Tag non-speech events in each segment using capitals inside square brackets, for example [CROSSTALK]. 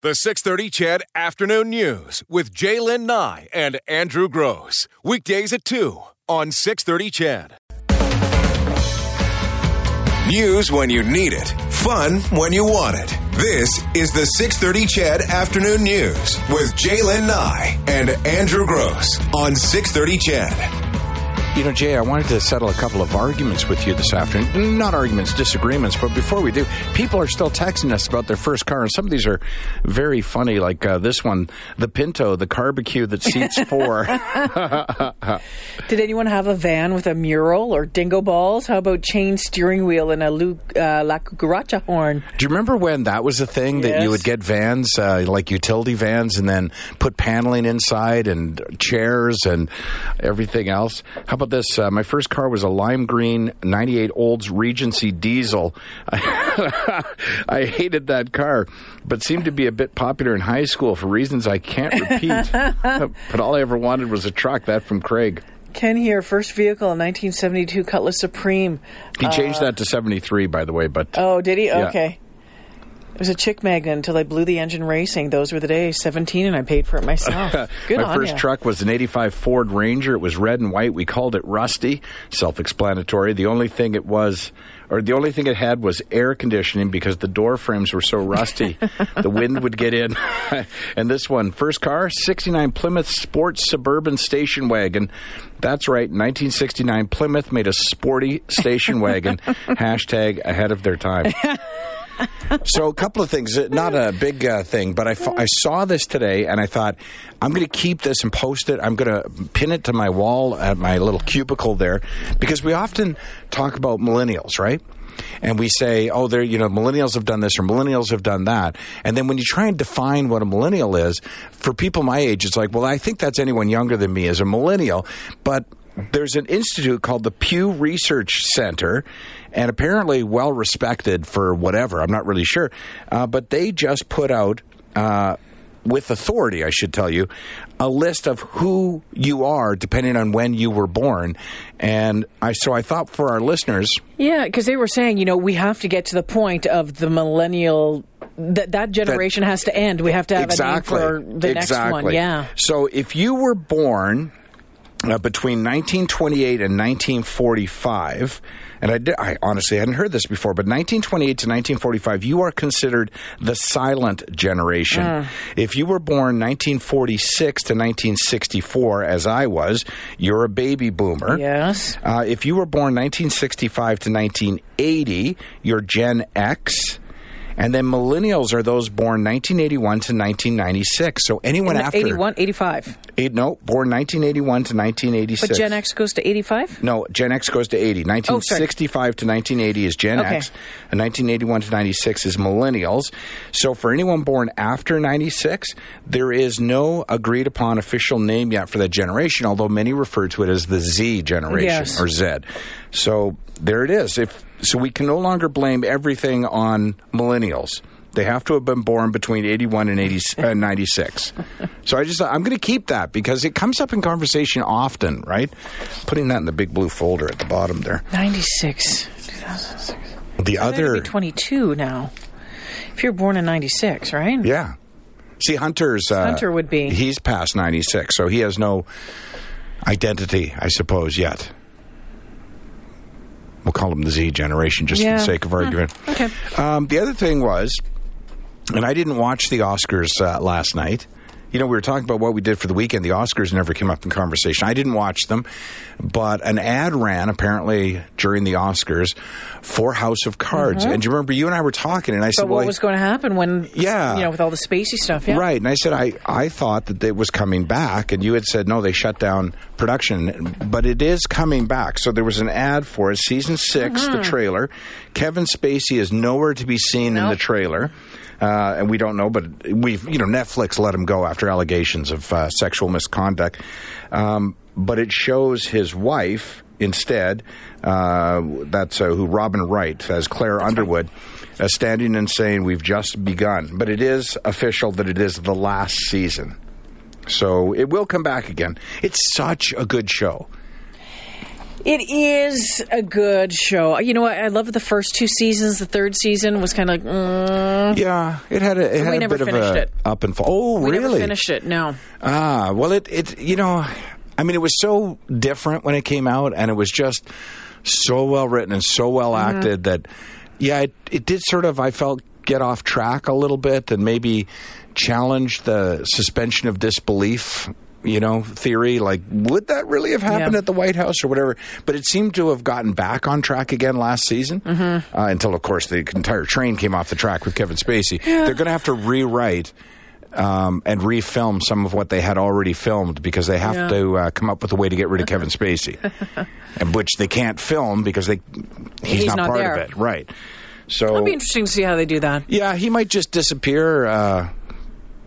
The 630 CHED Afternoon News with Jaylen Nye and Andrew Gross. Weekdays at 2 on 630 CHED. News when you need it. Fun when you want it. This is the 630 CHED Afternoon News with Jaylen Nye and Andrew Gross on 630 CHED. You know, Jay, I wanted to settle a couple of arguments with you this afternoon. Not arguments, disagreements, but before we do, people are still texting us about their first car, and some of these are very funny, like uh, this one, the Pinto, the barbecue that seats [LAUGHS] four. [LAUGHS] Did anyone have a van with a mural or dingo balls? How about chain steering wheel and a Lu- uh, La Cucaracha horn? Do you remember when that was a thing that you would get vans, uh, like utility vans, and then put paneling inside and chairs and everything else? How about this? Uh, my first car was a lime green 98 Olds Regency diesel. [LAUGHS] I hated that car, but seemed to be a bit popular in high school for reasons I can't repeat. [LAUGHS] but all I ever wanted was a truck. That from Craig. Ken here, first vehicle, in 1972 Cutlass Supreme. He changed that to 73, by the way, but Oh, did he? Yeah. Okay. It was a chick magnet until I blew the engine racing. Those were the days. 17, and I paid for it myself. [LAUGHS] Good My first ya. truck was an 85 Ford Ranger. It was red and white. We called it Rusty. Self explanatory. The only thing it was, or the only thing it had was air conditioning because the door frames were so rusty. [LAUGHS] the wind would get in. [LAUGHS] and this one, first car, 69 Plymouth Sports Suburban Station Wagon. That's right, 1969 Plymouth made a sporty station wagon. Hashtag ahead of their time. [LAUGHS] So a couple of things, uh, not a big uh, thing, but I, f- I saw this today and I thought I'm going to keep this and post it. I'm going to pin it to my wall at my little cubicle there because we often talk about millennials, right? And we say, oh, they're, you know, millennials have done this or millennials have done that. And then when you try and define what a millennial is, for people my age, it's like, well, I think that's anyone younger than me as a millennial. But there's an institute called the Pew Research Center, and apparently well respected for whatever. I'm not really sure, uh, but they just put out. Uh, with authority, I should tell you, a list of who you are depending on when you were born, and I so I thought for our listeners, Yeah, because they were saying, you know, we have to get to the point of the millennial. That that generation has to end. We have to have exactly, a name for the next one. Yeah. So if you were born uh, between 1928 and 1945, and I, did, I honestly hadn't heard this before, but 1928 to 1945, you are considered the silent generation. Mm. If you were born 1946 to 1964, as I was, you're a baby boomer. Yes. Uh, if you were born 1965 to 1980, you're Gen X. And then millennials are those born 1981 to 1996. So anyone after 81, 85. eight, no, born 1981 to 1986. But Gen X goes to 85? No, Gen X goes to 80. 1965 to 1980 is Gen Okay. X, and 1981 to 96 is millennials. So for anyone born after 96, there is no agreed upon official name yet for that generation, although many refer to it as the Z generation Yes. or Z. So there it is. If so we can no longer blame everything on millennials. They have to have been born between 81 and 80, uh, 96. So I just I'm going to keep that because it comes up in conversation often, right? Putting that in the big blue folder at the bottom there. 96. 2006. The other 22 now. If you're born in 96, right? Yeah. See, Hunter's uh, Hunter would be. He's past ninety six, so he has no identity, I suppose, yet. We'll call them the Z generation, just for the sake of argument. Okay. Um, the other thing was, and I didn't watch the Oscars uh, last night. You know, we were talking about what we did for the weekend. The Oscars never came up in conversation. I didn't watch them, but an ad ran apparently during the Oscars for House of Cards. And do you remember you and I were talking, and I said, Mm-hmm. "Well, what I- was going to happen when, Yeah. you know, with all the spacey stuff? Yeah. Right. And I said, I, I thought that it was coming back. And you had said, no, they shut down production. But it is coming back. So there was an ad for it. Season 6 the trailer. Kevin Spacey is nowhere to be seen in the trailer. Uh, and we don't know, but we've, you know, Netflix let him go after allegations of uh, sexual misconduct. Um, but it shows his wife instead. Uh, that's uh, who Robin Wright as Claire Underwood, uh, standing and saying, "We've just begun." But it is official that it is the last season, so it will come back again. It's such a good show. It is a good show. You know what? I loved the first two seasons. The third season was kind of like, mm, Yeah, it had a, it had We a never bit of finished a it. up and fall. Oh, we really? never finished it. No. Ah, well, it, it, you know, I mean, it was so different when it came out, and it was just so well written and so well Mm-hmm. acted that, yeah, it, it did sort of, I felt, get off track a little bit and maybe challenge the suspension of disbelief. You know, theory like would that really have happened Yeah. at the White House or whatever? But it seemed to have gotten back on track again last season, Mm-hmm. uh, until of course the entire train came off the track with Kevin Spacey. They're going to have to rewrite um, and refilm some of what they had already filmed because they have Yeah. to uh, come up with a way to get rid of Kevin Spacey, [LAUGHS] and which they can't film because they he's, He's not, not part there. of it, right? So It'll be interesting to see how they do that. yeah, he might just disappear. Uh,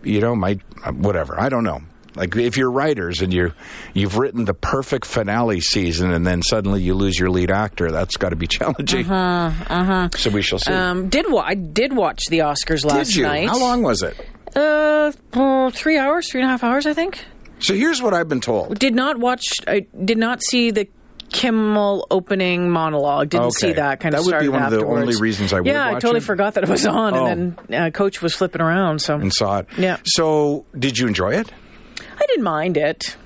you know, might uh, whatever. I don't know. Like if you're writers and you you've written the perfect finale season and then suddenly you lose your lead actor, that's got to be [LAUGHS] challenging. Uh huh. Uh-huh. So we shall see. Um, did wa- I did watch the Oscars last Did you? night. How long was it? Uh, oh, three hours, three and a half hours, I think. So here's what I've been told. Did not watch. I did not see the Kimmel opening monologue. Didn't Okay. see that. Kind of. That would be one of the only reasons I would Yeah, I totally it. forgot that it was on, Oh. and then uh, Coach was flipping around. So and saw it. Yeah. So did you enjoy it? I didn't mind it.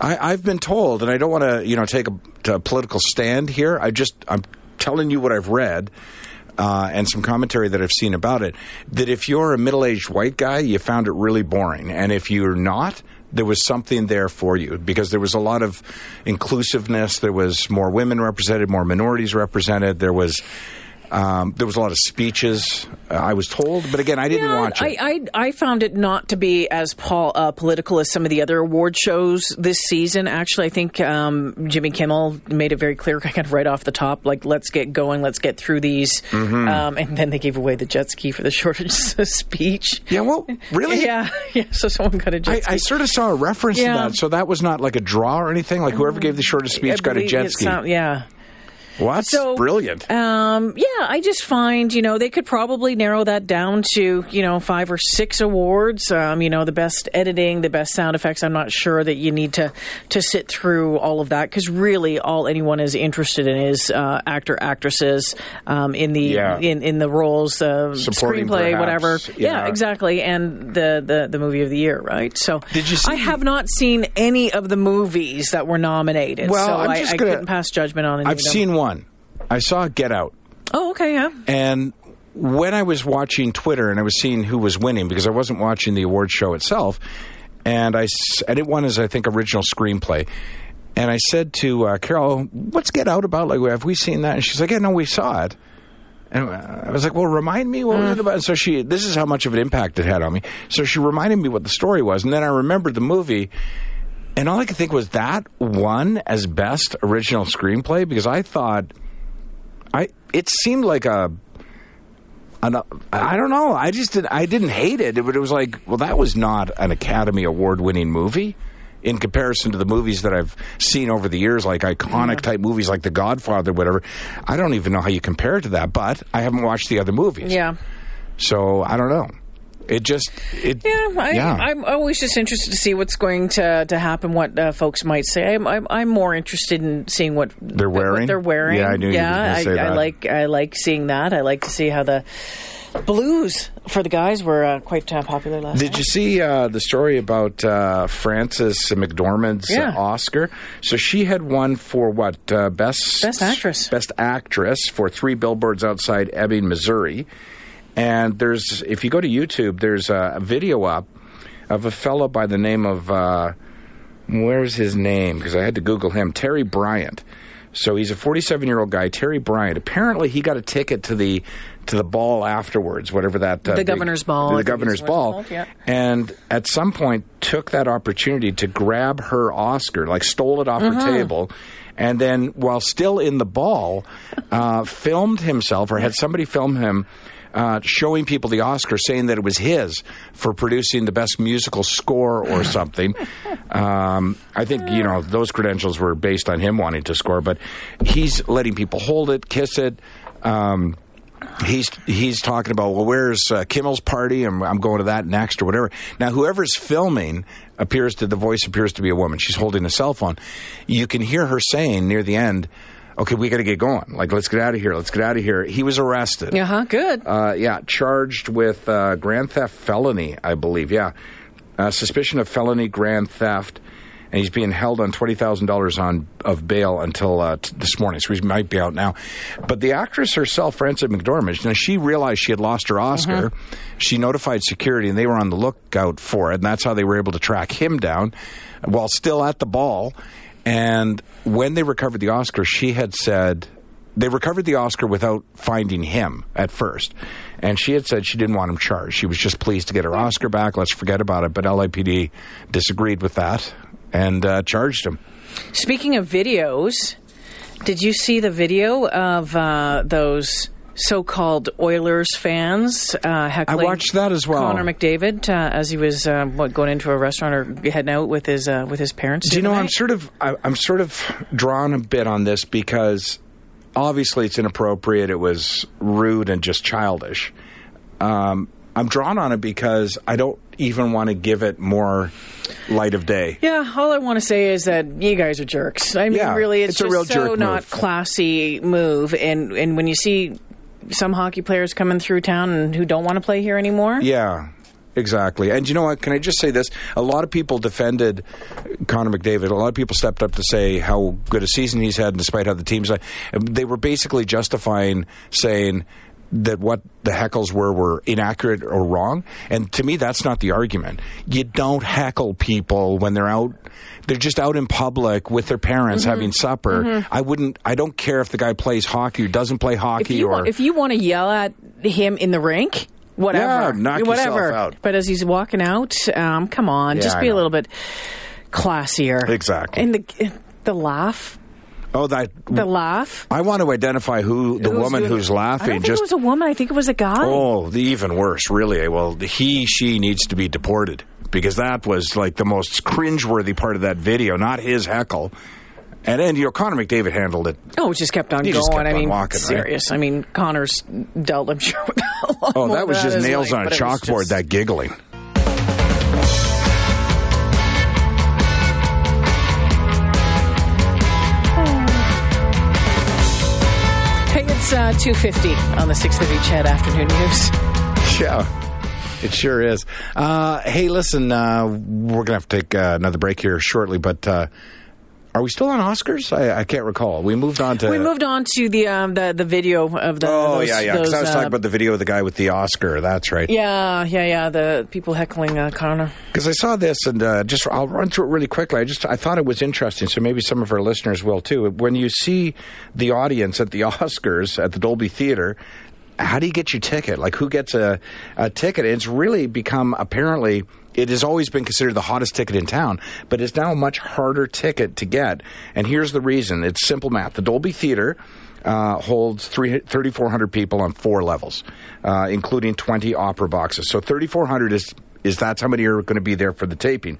I, I've been told, and I don't want to, you know, take a, a political stand here. I just, I'm telling you what I've read uh, and some commentary that I've seen about it. That if you're a middle-aged white guy, you found it really boring, and if you're not, there was something there for you because there was a lot of inclusiveness. There was more women represented, more minorities represented. There was. Um, there was a lot of speeches, uh, I was told, but again, I didn't Yeah, watch it. I, I I found it not to be as pol- uh, political as some of the other award shows this season. Actually, I think um, Jimmy Kimmel made it very clear, [LAUGHS] kind of right off the top, like let's get going, let's get through these, Mm-hmm. um, and then they gave away the jet ski for the [LAUGHS] shortest [LAUGHS] speech. yeah, well, really? Yeah, yeah. So someone got a jet I, ski. I sort of saw a reference Yeah. to that, so that was not like a draw or anything. Like whoever gave the shortest I speech got a jet ski. sound- yeah. Well, that's So brilliant. Um, yeah, I just find you know they could probably narrow that down to you know five or six awards. Um, you know the best editing, the best sound effects. I'm not sure that you need to to sit through all of that because really all anyone is interested in is uh, actor actresses um, in the Yeah. in in the roles, uh, screenplay, perhaps, whatever. yeah. Yeah, exactly, and the, the the movie of the year, right? So Did you see- I have not seen any of the movies that were nominated. Well, so I'm just I gonna- couldn't pass judgment on any I've of them. seen one. I saw Get Out, Oh, okay, yeah. and when I was watching Twitter and I was seeing who was winning because I wasn't watching the award show itself, and I and it won as I think original screenplay. And I said to uh, Carol, "What's Get Out about? Like, have we seen that?" And she's like, "Yeah, no, we saw it." And I was like, "Well, remind me what was it about?" And So she, this is how much of an impact it had on me. So she reminded me what the story was, and then I remembered the movie, and all I could think was that won as best original screenplay because I thought, I it seemed like a. An, I don't know. I just did, I didn't hate it, but it was like, well, that was not an Academy Award winning movie in comparison to the movies that I've seen over the years, like iconic type movies like The Godfather, whatever. I don't even know how you compare it to that, but I haven't watched the other movies. Yeah. So I don't know. It just it Yeah, I, yeah. I'm always just interested to see what's going to, to happen, what uh, folks might say. I'm, I'm I'm more interested in seeing what They're wearing? What they're wearing. Yeah, I knew you I, say I that. like I like seeing that. I like to see how the blues for the guys were uh, quite uh, popular last year. Did night. you see uh, the story about uh, Frances McDormand's Yeah. Oscar? So she had won for what uh, best Best actress. best actress for Three Billboards Outside Ebbing, Missouri. And there's if you go to YouTube, there's a video up of a fellow by the name of uh, where's his name? Because I had to Google him, Terry Bryant. So he's a 47 year old guy, Terry Bryant. Apparently, he got a ticket to the to the ball afterwards, whatever that uh, The big- governor's ball, the governor's is what it's ball, called, yeah. and at some point took that opportunity to grab her Oscar, like stole it off Uh-huh. her table, and then while still in the ball, uh, filmed himself or had somebody film him. Uh, showing people the Oscar, saying that it was his for producing the best musical score or [LAUGHS] something. um, I think you know those credentials were based on him wanting to score, but he's letting people hold it, kiss it. Um, he's he's talking about well, where's uh, Kimmel's party? And I'm going to that next or whatever. Now, whoever's filming appears to the voice appears to be a woman. She's holding a cell phone. You can hear her saying near the end. Okay, we got to get going. Like, let's get out of here. Let's get out of here. He was arrested. Uh huh. Good. Uh, yeah, charged with uh, grand theft felony, I believe. Yeah, uh, suspicion of felony grand theft, and he's being held on twenty thousand dollars on of bail until uh, t- this morning. So he might be out now. But the actress herself, Frances McDormand, now she realized she had lost her Oscar. She notified security, and they were on the lookout for it, and that's how they were able to track him down while still at the ball. And when they recovered the Oscar, she had said they recovered the Oscar without finding him at first. And she had said she didn't want him charged. She was just pleased to get her Oscar back. Let's forget about it. But LAPD disagreed with that and uh, charged him. Speaking of videos, did you see the video of uh, those so-called Oilers fans uh, heckling? I watched that as well. Connor McDavid uh, as he was uh, what going into a restaurant or heading out with his uh, with his parents. Do you know? other I'm sort of I, I'm sort of drawn a bit on this because obviously it's inappropriate. It was rude and just childish. Um, I'm drawn on it because I don't even want to give it more light of day. Yeah, all I want to say is that you guys are jerks. I mean, Yeah, really, it's, it's a just real so jerk not move. classy move. And and when you see some hockey players coming through town and who don't want to play here anymore, Yeah, exactly. And you know what? Can I just say this? A lot of people defended Connor McDavid. A lot of people stepped up to say how good a season he's had, despite how the team's. They were basically justifying saying that what the heckles were were inaccurate or wrong. And to me, that's not the argument. You don't heckle people when they're out. They're just out in public with their parents Mm-hmm. having supper. I wouldn't. I don't care if the guy plays hockey or doesn't play if hockey you or. want, if you want to yell at him in the rink. Whatever, Yeah, knock yourself whatever. out. But as he's walking out, um, come on, Yeah, just be a little bit classier. Exactly. And the the laugh, oh, that the laugh. I want to identify who the Who's woman doing who's it? I laughing. don't think just it was a woman. I think it was a guy. oh, the even worse, really. Well, he she needs to be deported because that was like the most cringeworthy part of that video, not his heckle. And then you know Connor McDavid handled it. Oh, it just kept on He going. just kept I on mean, walking, right? serious. I mean, Connor's dealt, I'm sure. with a lot Oh, more that was just nails like, on a but it was chalkboard. just- That giggling. It's uh, 250 on the 630 CHED Afternoon News. Yeah, it sure is. Uh, hey, listen, uh, we're gonna have to take uh, another break here shortly, but. Are we still on Oscars? I, I can't recall. We moved on to. we moved on to the um, the, the video of the. Oh those, yeah, yeah. Because I was uh, talking about the video of the guy with the Oscar. That's right. Yeah, yeah, yeah. The people heckling uh, Connor. Because I saw this and uh, just I'll run through it really quickly. I just I thought it was interesting, so maybe some of our listeners will too. When you see the audience at the [LAUGHS] Oscars at the Dolby Theater, how do you get your ticket? Like who gets a, a ticket? It's really become apparently it has always been considered the hottest ticket in town, but it's now a much harder ticket to get. And here's the reason: it's simple math. The Dolby Theater. Uh, holds three- 3,400 people on four levels, uh, including 20 opera boxes. So 3,400 is is that's how many are going to be there for the taping.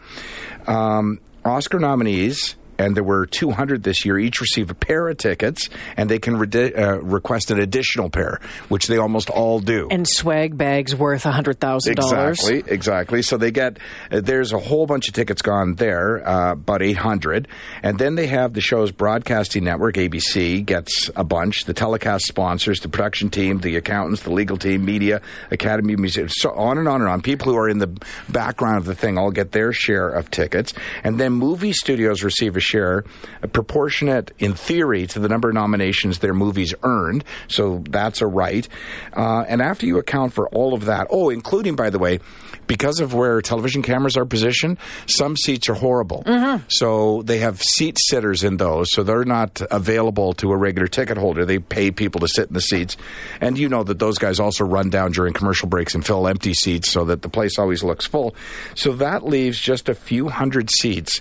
Um, Oscar nominees, and there were 200 this year, each receive a pair of tickets, and they can redi- uh, request an additional pair, which they almost all do. And swag bags worth hundred thousand dollars. Exactly, exactly. So they get uh, there's a whole bunch of tickets gone there, uh, about 800, and then they have the show's broadcasting network, ABC, gets a bunch. The telecast sponsors, the production team, the accountants, the legal team, media, Academy Museum, so on and on and on. People who are in the background of the thing all get their share of tickets, and then movie studios receive a share, proportionate in theory to the number of nominations their movies earned. So that's a right. Uh, and after you account for all of that, oh, including by the way, because of where television cameras are positioned, some seats are horrible. So they have seat sitters in those, so they're not available to a regular ticket holder. They pay people to sit in the seats, and you know that those guys also run down during commercial breaks and fill empty seats so that the place always looks full. So that leaves just a few hundred seats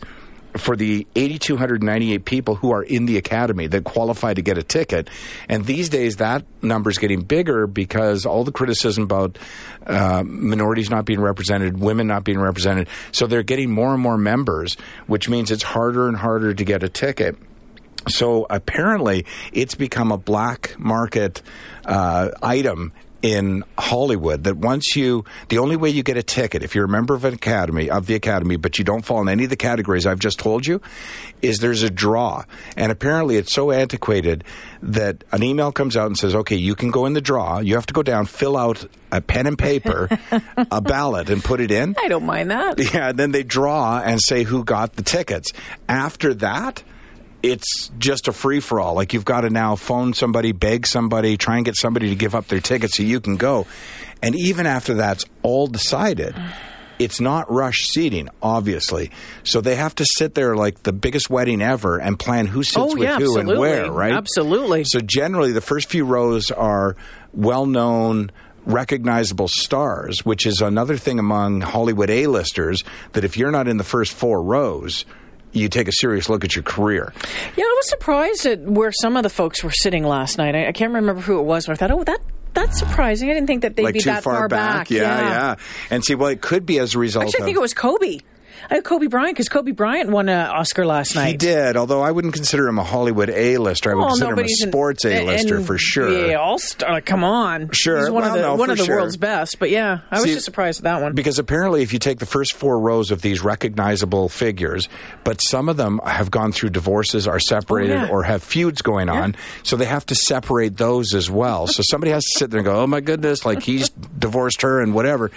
for the 8,298 people who are in the academy that qualify to get a ticket. And these days, that number is getting bigger because all the criticism about uh, minorities not being represented, women not being represented. So they're getting more and more members, which means it's harder and harder to get a ticket. So apparently, it's become a black market uh, item in Hollywood that once you the only way you get a ticket if you're a member of an academy of the academy but you don't fall in any of the categories I've just told you is there's a draw. And apparently it's so antiquated that an email comes out and says okay you can go in the draw. You have to go down fill out a pen and paper [LAUGHS] a ballot and put it in. I don't mind that. yeah and then they draw and say who got the tickets. After that it's just a free for all. Like you've got to now phone somebody, beg somebody, try and get somebody to give up their ticket so you can go. And even after that's all decided, [SIGHS] it's not rush seating, obviously. So they have to sit there like the biggest wedding ever and plan who sits Oh, with yeah, who and where, right? Absolutely. So generally, the first few rows are well known. Recognizable stars, which is another thing among Hollywood A-listers, that if you're not in the first four rows, you take a serious look at your career. Yeah, I was surprised at where some of the folks were sitting last night. I, I can't remember who it was, but I thought, oh, that that's surprising. I didn't think that they'd like be too that far, back. Yeah, yeah, And see, well, it could be as a result Actually, I think it was Kobe. Had Kobe Bryant because Kobe Bryant won an Oscar last night. he did, although I wouldn't consider him a Hollywood A-lister. I would Well, consider no, him a he's an- sports A-lister for sure. Yeah, all star. Come on, Sure. He's one Well, of the no, one of the sure. world's best. But yeah, I was just surprised at that one. Because apparently, if you take the first four rows of these recognizable figures, but some of them have gone through divorces, are separated, Oh, yeah. or have feuds going on, so they have to separate those as well. so somebody has to sit there and go, "Oh my goodness!" Like he's divorced her and whatever,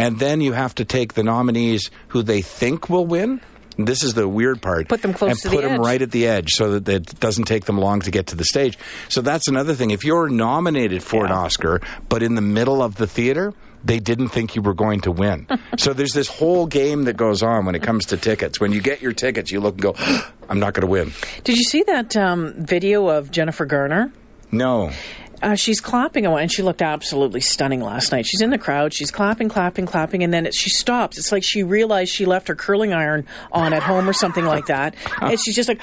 and then you have to take the nominees who they think will win. This is the weird part. Put them close and to the put them edge. right at the edge, so that it doesn't take them long to get to the stage. So that's another thing. If you're nominated for an Oscar, but in the middle of the theater, they didn't think you were going to win. [LAUGHS] so there's this whole game that goes on when it comes to tickets. When you get your tickets, you look and go, [GASPS] "I'm not going to win." Did you see that um, video of Jennifer Garner? No. Uh, she's clapping away, and she looked absolutely stunning last night. She's in the crowd, she's clapping, clapping, clapping, and then it, she stops. It's like she realized she left her curling iron on at home or something like that, [LAUGHS] and she's just like.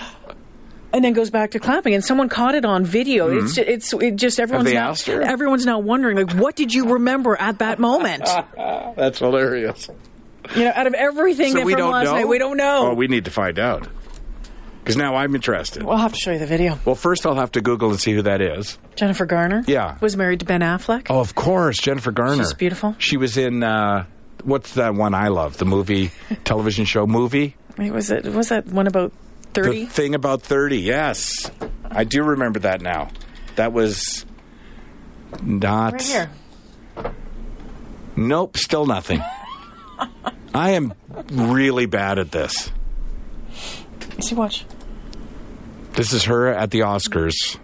And then goes back to clapping, and someone caught it on video. It's ju- it's it just everyone's they now asked her? everyone's now wondering like, what did you remember at that moment? [LAUGHS] That's hilarious. you know, out of everything So that we from don't last know. night, we don't know. Oh, we need to find out. Because now I'm interested. we'll have to show you the video. Well, first I'll have to Google and see who that is. Jennifer Garner, Yeah. was married to Ben Affleck. Oh, of course, Jennifer Garner. She's beautiful. She was in uh, what's that one I love? The movie, [LAUGHS] television show movie. Wait, was it was that one about The thirty? thing about thirty. Yes, I do remember that now. That was not. Right here. Nope, still nothing. [LAUGHS] I am really bad at this. See, watch. This is her at the Oscars.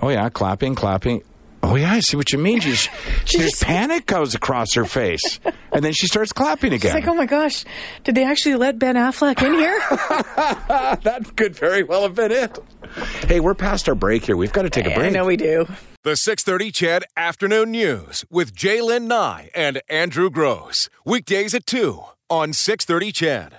Oh yeah, clapping, clapping. Oh yeah, I see what you mean. She's, [LAUGHS] there's panic goes across her face, and then she starts clapping It's again. like, oh my gosh, did they actually let Ben Affleck in here? [LAUGHS] [LAUGHS] that could very well have been it. Hey, we're past our break here. We've got to take a break. I know we do. The 630 CHED Afternoon News with Jaylen Nye and Andrew Gross. Weekdays at 2 on 630 CHED.